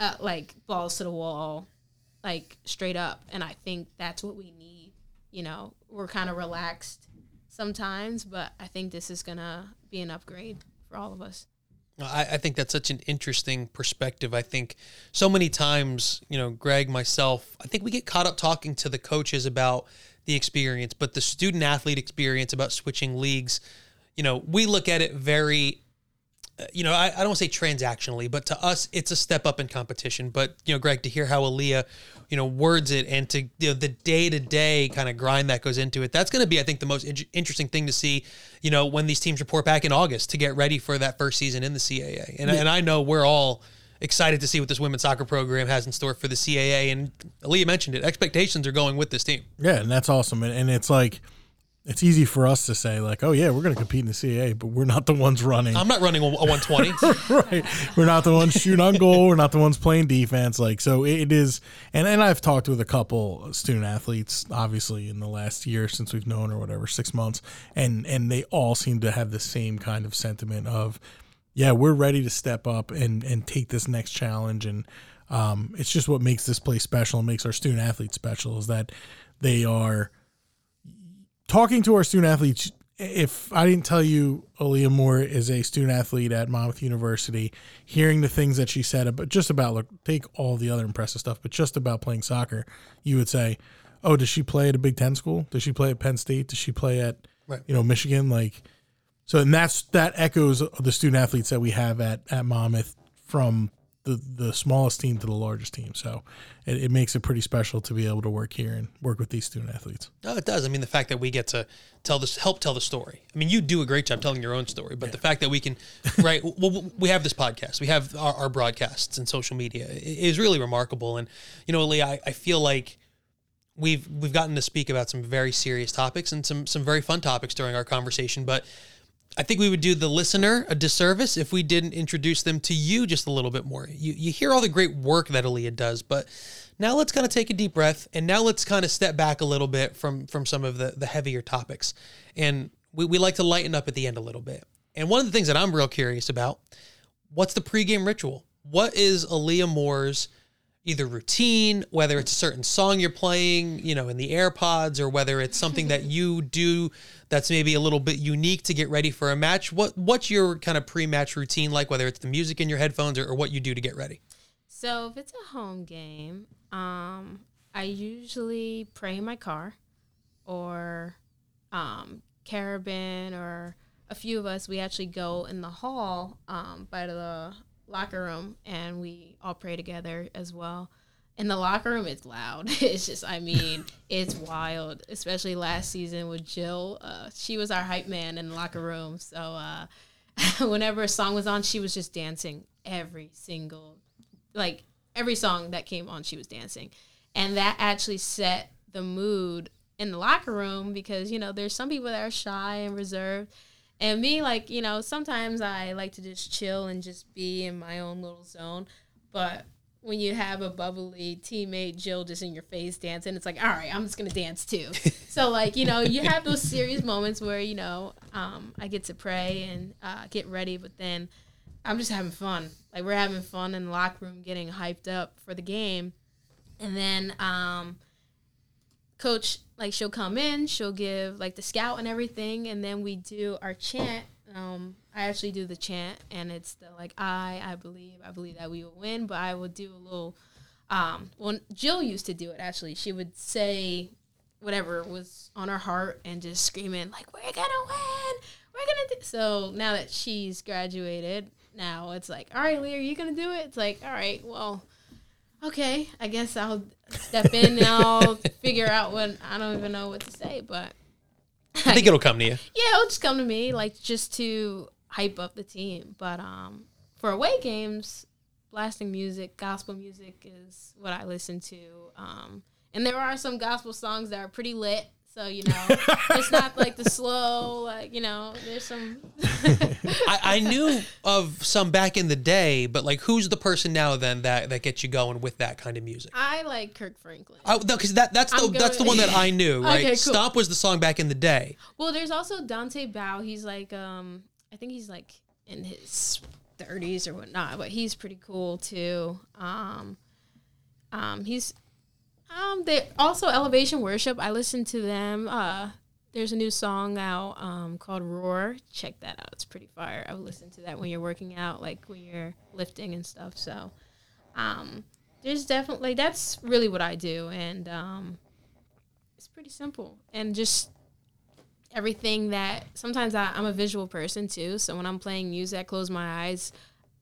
uh, like balls to the wall, like straight up. And I think that's what we need. You know, we're kind of relaxed sometimes, but I think this is going to be an upgrade for all of us. I, I, think that's such an interesting perspective. I think so many times, you know, Greg, myself, I think we get caught up talking to the coaches about the experience, but the student athlete experience about switching leagues, you know, we look at it very, you know, I, I don't say transactionally, but to us, it's a step up in competition. But, you know, Greg, to hear how A'Liah, you know, words it and to, you know, the day to day kind of grind that goes into it, that's going to be, I think, the most in- interesting thing to see, you know, when these teams report back in August to get ready for that first season in the CAA. And, yeah. and I know we're all, excited to see what this women's soccer program has in store for the CAA. And A'Liah mentioned it. Expectations are going with this team. Yeah, and that's awesome. And, and it's like it's easy for us to say like, oh yeah, we're going to compete in the CAA, but we're not the ones running. I'm not running a 120. right. We're not the ones shooting on goal. We're not the ones playing defense. Like so, it is. And and I've talked with a couple student athletes, obviously in the last year since we've known or whatever, six months, and and they all seem to have the same kind of sentiment of yeah, we're ready to step up and and take this next challenge. And um, it's just what makes this place special and makes our student athletes special is that they are talking to our student athletes. If I didn't tell you A'Liah Moore is a student athlete at Monmouth University, hearing the things that she said about just about look, take all the other impressive stuff, but just about playing soccer, you would say, "Oh, does she play at a Big Ten school? Does she play at Penn State? Does she play at right. you know Michigan?" Like so, and that's that echoes the student athletes that we have at at Monmouth from the the smallest team to the largest team. So, it, it, makes it pretty special to be able to work here and work with these student athletes. No, it does. I mean, the fact that we get to tell this, help tell the story. I mean, you do a great job telling your own story, but yeah. the fact that we can, right? well, we have this podcast, we have our, our broadcasts and social media is really remarkable. And you know, Lee, I, I feel like we've we've gotten to speak about some very serious topics and some some very fun topics during our conversation, but I think we would do the listener a disservice if we didn't introduce them to you just a little bit more. You, you hear all the great work that A'Liah does, but now let's kind of take a deep breath and now let's kind of step back a little bit from from some of the, the heavier topics. And we, we like to lighten up at the end a little bit. And one of the things that I'm real curious about, what's the pregame ritual? What is A'Liah Moore's either routine, whether it's a certain song you're playing, you know, in the AirPods, or whether it's something that you do that's maybe a little bit unique to get ready for a match. What what's your kind of pre-match routine like? Whether it's the music in your headphones or, or what you do to get ready. So if it's a home game, um, I usually pray in my car, or um, Carabin, or a few of us. We actually go in the hall um, by the locker room and we all pray together as well. In the locker room, it's loud. It's just, I mean, it's wild. Especially last season with Jill. Uh, she was our hype man in the locker room. So uh, whenever a song was on, she was just dancing every single, like every song that came on, she was dancing, and that actually set the mood in the locker room because you know there's some people that are shy and reserved and me, like, you know, sometimes I like to just chill and just be in my own little zone. But when you have a bubbly teammate Jill just in your face dancing, it's like, all right, I'm just gonna dance too. so like, you know, you have those serious moments where you know um, I get to pray and uh, get ready, but then I'm just having fun. Like we're having fun in the locker room, getting hyped up for the game, and then um, coach like she'll come in, she'll give like the scout and everything, and then we do our chant. Um, I actually do the chant, and it's the like I I believe I believe that we will win, but I will do a little. Um, well, Jill used to do it actually. She would say whatever was on her heart and just screaming like we're gonna win we're gonna do so now that she's graduated now it's like all right leah are you gonna do it it's like all right well okay i guess i'll step in and i'll figure out what i don't even know what to say but I think it'll come to you. yeah, it'll just come to me, like just to hype up the team. But um, for away games, blasting music, gospel music is what I listen to. Um, and there are some gospel songs that are pretty lit. So you know, it's not like the slow, like you know. There's some. I, I knew of some back in the day, but like, who's the person now then that that gets you going with that kind of music? I like Kirk Franklin. Oh, no, because that that's the I'm that's the one that I knew, right? Okay, cool. Stomp was the song back in the day. Well, there's also Dante Bowe. He's like, um, I think he's like in his 30s or whatnot, but he's pretty cool too. Um, um, he's, um, they also Elevation Worship. I listen to them. Uh, there's a new song out um, called Roar. Check that out. It's pretty fire. I would listen to that when you're working out, like when you're lifting and stuff. So, um, there's definitely that's really what I do, and um, it's pretty simple and just everything that sometimes I, I'm a visual person too. So when I'm playing music, I close my eyes.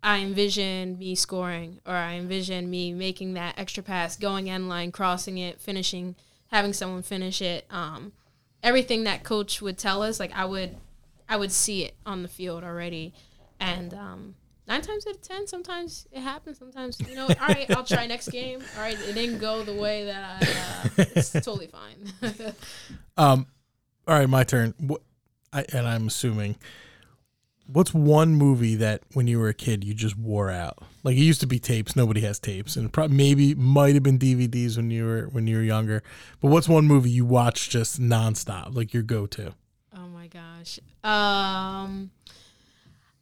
I envision me scoring, or I envision me making that extra pass, going end line, crossing it, finishing, having someone finish it. Um, everything that coach would tell us, like I would, I would see it on the field already, and um, nine times out of ten, sometimes it happens. Sometimes you know, all right, I'll try next game. All right, it didn't go the way that I. Uh, it's totally fine. Um, all right, my turn. What, I, and I'm assuming, what's one movie that when you were a kid you just wore out? Like it used to be tapes. Nobody has tapes, and probably maybe might have been DVDs when you were when you were younger. But what's one movie you watch just nonstop, like your go to? Oh my gosh. Um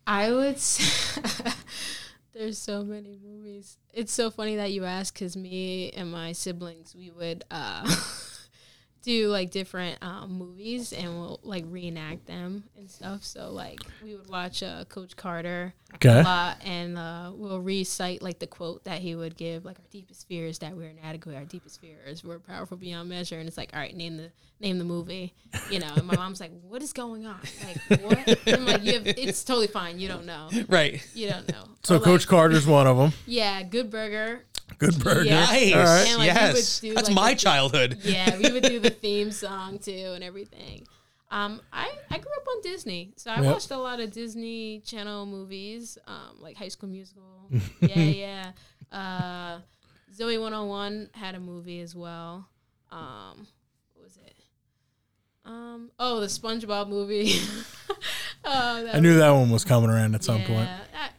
I would say there's so many movies. It's so funny that you ask cuz me and my siblings we would uh do like different um, movies and we'll like reenact them and stuff. So like we would watch uh, Coach Carter Okay. a lot and uh, we'll recite like the quote that he would give like our deepest fear is that we're inadequate our deepest fear is we're powerful beyond measure and it's like all right name the name the movie you know and my mom's like what is going on like what And i'm like you have, it's totally fine you don't know Right. you don't know So Or, Coach like, Carter's one of them. yeah good burger Good burger. Nice. All right. And, like, yes. do, That's like, my the- childhood. yeah we would do the theme song too and everything um, I, I grew up on Disney, so I Yep. watched a lot of Disney Channel movies, um, like High School Musical. yeah, yeah. Uh, Zoey 101 had a movie as well. Um, what was it? Um, oh, the SpongeBob movie. oh, that I knew that one was coming around at some yeah, point.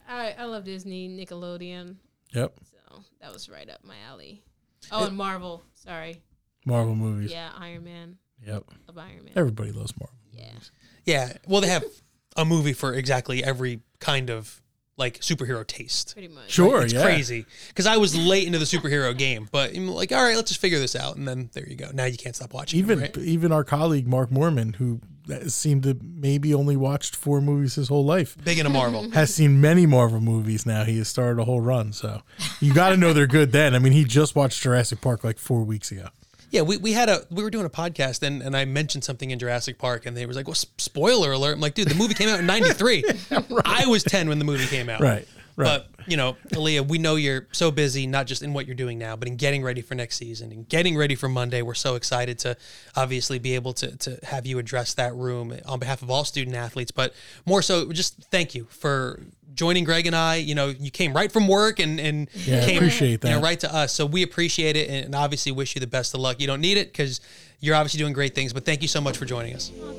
I, I, I love Disney, Nickelodeon, Yep. So that was right up my alley. Oh, and Marvel. Sorry. Marvel movies. Yeah, Iron Man. Yep. Love Iron Man. Everybody loves Marvel. Yeah. Yeah. Well, they have a movie for exactly every kind of like superhero taste. Pretty much. Sure. It's yeah. crazy because I was late into the superhero game, but I'm like, all right, let's just figure this out, and then there you go. Now you can't stop watching. Even right? even our colleague Mark Mormon, who seemed to maybe only watched four movies his whole life, big into Marvel. has seen many Marvel movies now. He has started a whole run. So you got to know they're good then. I mean, he just watched Jurassic Park like four weeks ago. Yeah, we, we had a we were doing a podcast and, and I mentioned something in Jurassic Park and they was like, "Well, spoiler alert!" I'm like, "Dude, the movie came out in '93. I was 10 when the movie came out." Right. Right. But you know, A'Liah, we know you're so busy, not just in what you're doing now, but in getting ready for next season and getting ready for Monday. We're so excited to obviously be able to to have you address that room on behalf of all student athletes, but more so, just thank you for joining Greg and I. You know, you came right from work and and Yeah, came appreciate you know, right to us. So we appreciate it and obviously wish you the best of luck. You don't need it because you're obviously doing great things, but thank you so much for joining us. Oh,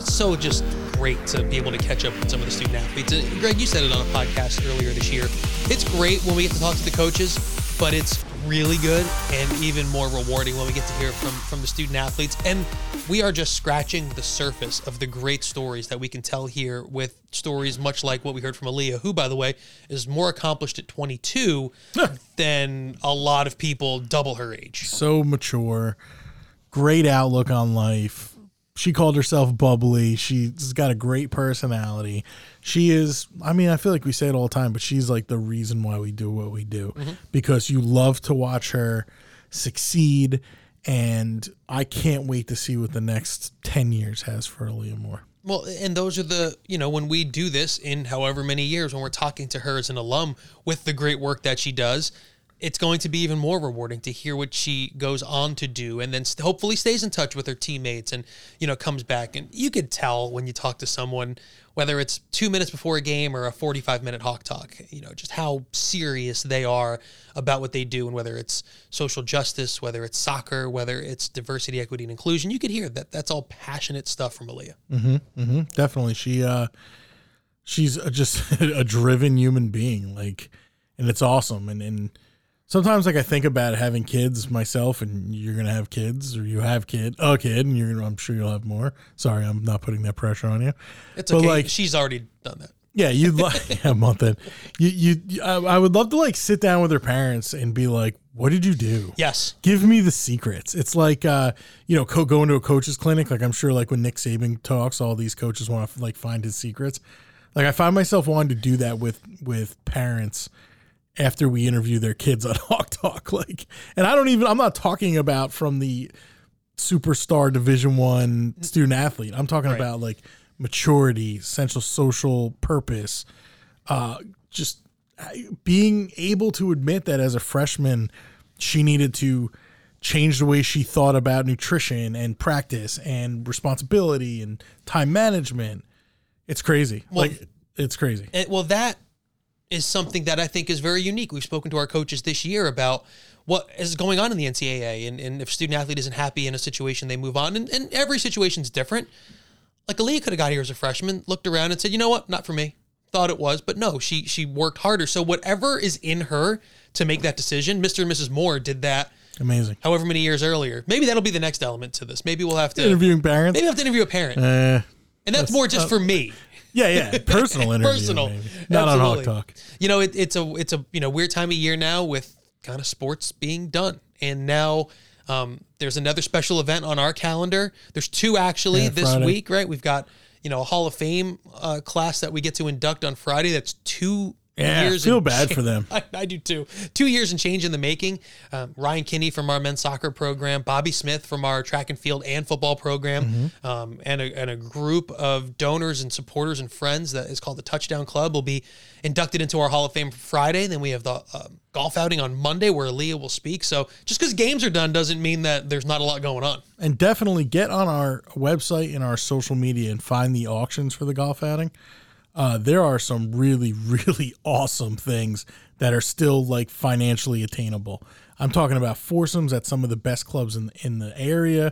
it's so just great to be able to catch up with some of the student athletes. Uh, Greg, you said it on a podcast earlier this year. It's great when we get to talk to the coaches, but it's really good and even more rewarding when we get to hear from from the student athletes. And we are just scratching the surface of the great stories that we can tell here with stories much like what we heard from A'Liah, who, by the way, is more accomplished at 22 than a lot of people double her age. so mature, great outlook on life. She called herself bubbly. She's got a great personality. she is. I mean, I feel like we say it all the time, but she's like the reason why we do what we do mm-hmm. because you love to watch her succeed, and I can't wait to see what the next ten years has for A'Liah Moore. Well, and those are the, you know, when we do this in however many years, when we're talking to her as an alum with the great work that she does, it's going to be even more rewarding to hear what she goes on to do and then hopefully stays in touch with her teammates and, you know, comes back. And you could tell when you talk to someone, whether it's two minutes before a game or a 45 minute hawk talk, you know, just how serious they are about what they do and whether it's social justice, whether it's soccer, whether it's diversity, equity, and inclusion. You could hear that that's all passionate stuff from A'Liah. hmm Definitely, she uh, she's just a driven human being, like, and it's awesome. And and sometimes, like, I think about having kids myself, and you're gonna have kids, or you have kid, a kid, and you're gonna, I'm sure you'll have more. Sorry, I'm not putting that pressure on you. It's But, okay. like- She's already done that. Yeah, you'd like yeah, a month in. You, you, I, I would love to like sit down with her parents and be like, "What did you do? Yes. Give me the secrets." It's like, uh, you know, co- going to a coach's clinic. Like I'm sure, like when Nick Saban talks, all these coaches want to like find his secrets. Like I find myself wanting to do that with with parents after we interview their kids on Hawk Talk. Like, and I don't even. I'm not talking about from the superstar Division One student athlete. I'm talking Right. about like maturity, essential social purpose, uh, just uh, being able to admit that as a freshman, she needed to change the way she thought about nutrition and practice and responsibility and time management. It's crazy. Well- like it's crazy. And, well, that is something that I think is very unique. We've spoken to our coaches this year about what is going on in the NCAA, and, and if student athlete isn't happy in a situation, they move on. And, and every situation's different. Like A'Liah could have got here as a freshman, looked around and said, "You know what? Not for me." Thought it was, but no, she she worked harder. So whatever is in her to make that decision, Mr. and Mrs. Moore did that. Amazing. However many years earlier, maybe that'll be the next element to this. Maybe we'll have to Interviewing parents. maybe we'll have to interview a parent, Uh, and that's, more just for me. Yeah, yeah. Personal interview. Personal. maybe. Not on Hawk Talk. You know, it, it's a it's a you know weird time of year now with kind of sports being done, and now um, there's another special event on our calendar. There's two actually Yeah, this Friday. week, right? We've got you know a Hall of Fame uh, class that we get to induct on Friday. That's two. Yeah, years feel bad for them. I, I do too. Two years and change in the making. Um, Ryan Kinney from our men's soccer program, Bobby Smith from our track and field and football program, Mm-hmm. um, and, a, and a group of donors and supporters and friends that is called the Touchdown Club will be inducted into our Hall of Fame Friday. Then we have the uh, golf outing on Monday where A'Liah will speak. So just because games are done doesn't mean that there's not a lot going on. and definitely get on our website and our social media and find the auctions for the golf outing. Uh, there are some really, really awesome things that are still like financially attainable. I'm talking about foursomes at some of the best clubs in in the area.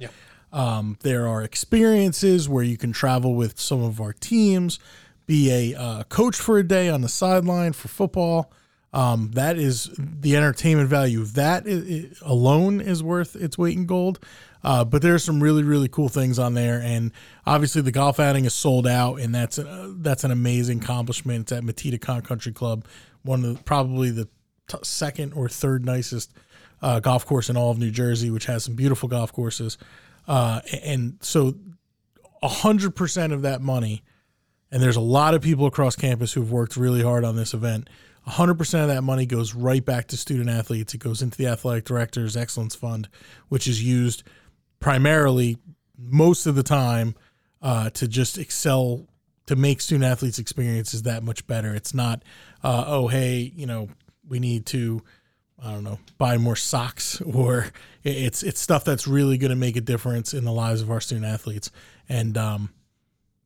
Um, there are experiences where you can travel with some of our teams, be a uh, coach for a day on the sideline for football. Um, that is the entertainment value. That i i alone is worth its weight in gold. Uh, but there's some really really cool things on there, and obviously the golf outing is sold out, and that's a, that's an amazing accomplishment. It's at Matita Country Club, one of the, probably the t- second or third nicest uh, golf course in all of New Jersey, which has some beautiful golf courses. Uh, and so, hundred percent of that money, and there's a lot of people across campus who've worked really hard on this event. 100% of that money goes right back to student athletes. It goes into the athletic director's excellence fund, which is used primarily most of the time uh, to just excel to make student athletes experiences that much better. It's not, uh, oh, hey, you know, we need to, I don't know, buy more socks or it's, it's stuff that's really going to make a difference in the lives of our student athletes. And, um,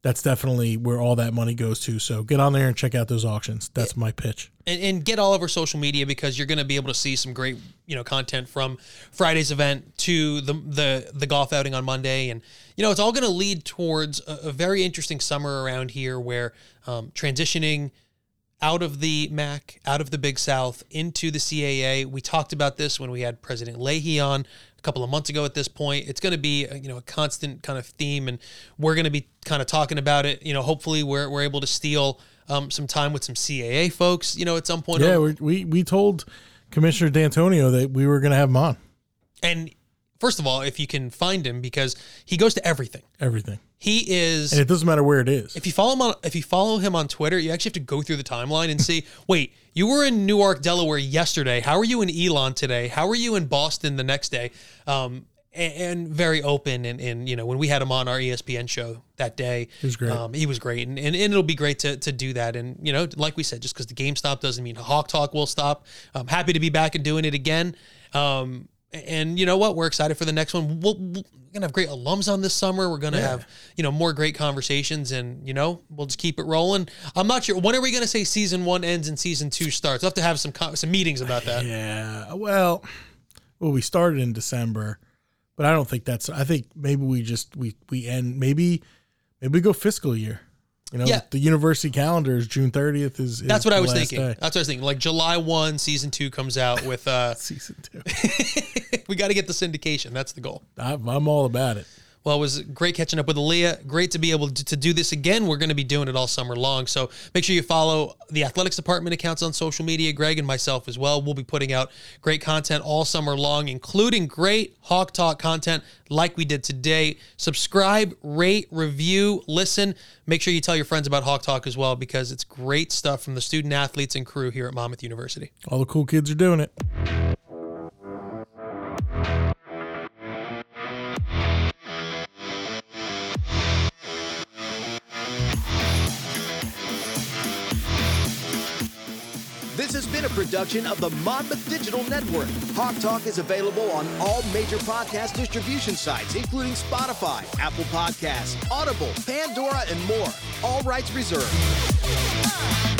that's definitely where all that money goes to. So get on there and check out those auctions. That's my pitch. and, and get all over social media because you're going to be able to see some great you know content from Friday's event to the the the golf outing on Monday, and you know it's all going to lead towards a, a very interesting summer around here where um, transitioning out of the MAC, out of the Big South into the CAA. We talked about this when we had President Leahy on a couple of months ago. At this point, it's going to be uh, you know a constant kind of theme, and we're going to be kind of talking about it. You know, hopefully we're we're able to steal um, some time with some CAA folks. You know, at some point. Yeah, we we, we told Commissioner D'Antonio that we were going to have him on. and first of all, if you can find him, because he goes to everything. Everything. He is. And it doesn't matter where it is. if you follow him on if you follow him on Twitter, you actually have to go through the timeline and see, wait, you were in Newark, Delaware yesterday. How are you in Elon today? How are you in Boston the next day? Um, and, and very open and, and you know when we had him on our ESPN show that day, He was great. Um, he was great, and, and, and it'll be great to, to do that. And you know, like we said, just because the game stopped doesn't mean Hawk Talk will stop. I'm happy to be back and doing it again. Um, and you know what? We're excited for the next one. We'll, we're gonna have great alums on this summer. We're gonna have you know more great conversations, and you know we'll just keep it rolling. I'm not sure when are we gonna say season one ends and season two starts. We'll have to have some some meetings about that. Yeah. Well, well, we started in December, but I don't think that's. I think maybe we just we we end maybe maybe we go fiscal year. You know, Yeah. the university calendar is June thirtieth. Is, is That's what I was thinking. day. That's what I was thinking. Like July one, season two comes out with. uh Season two. We got to get the syndication. That's the goal. I'm, I'm all about it. Well, it was great catching up with A'Liah. Great to be able to, to do this again. We're going to be doing it all summer long. So make sure you follow the athletics department accounts on social media, Greg and myself as well. We'll be putting out great content all summer long, including great Hawk Talk content like we did today. Subscribe, rate, review, listen. Make sure you tell your friends about Hawk Talk as well because it's great stuff from the student athletes and crew here at Monmouth University. All the cool kids are doing it. Production of the Monmouth Digital Network. Hawk Talk is available on all major podcast distribution sites, including Spotify, Apple Podcasts, Audible, Pandora, and more. All rights reserved.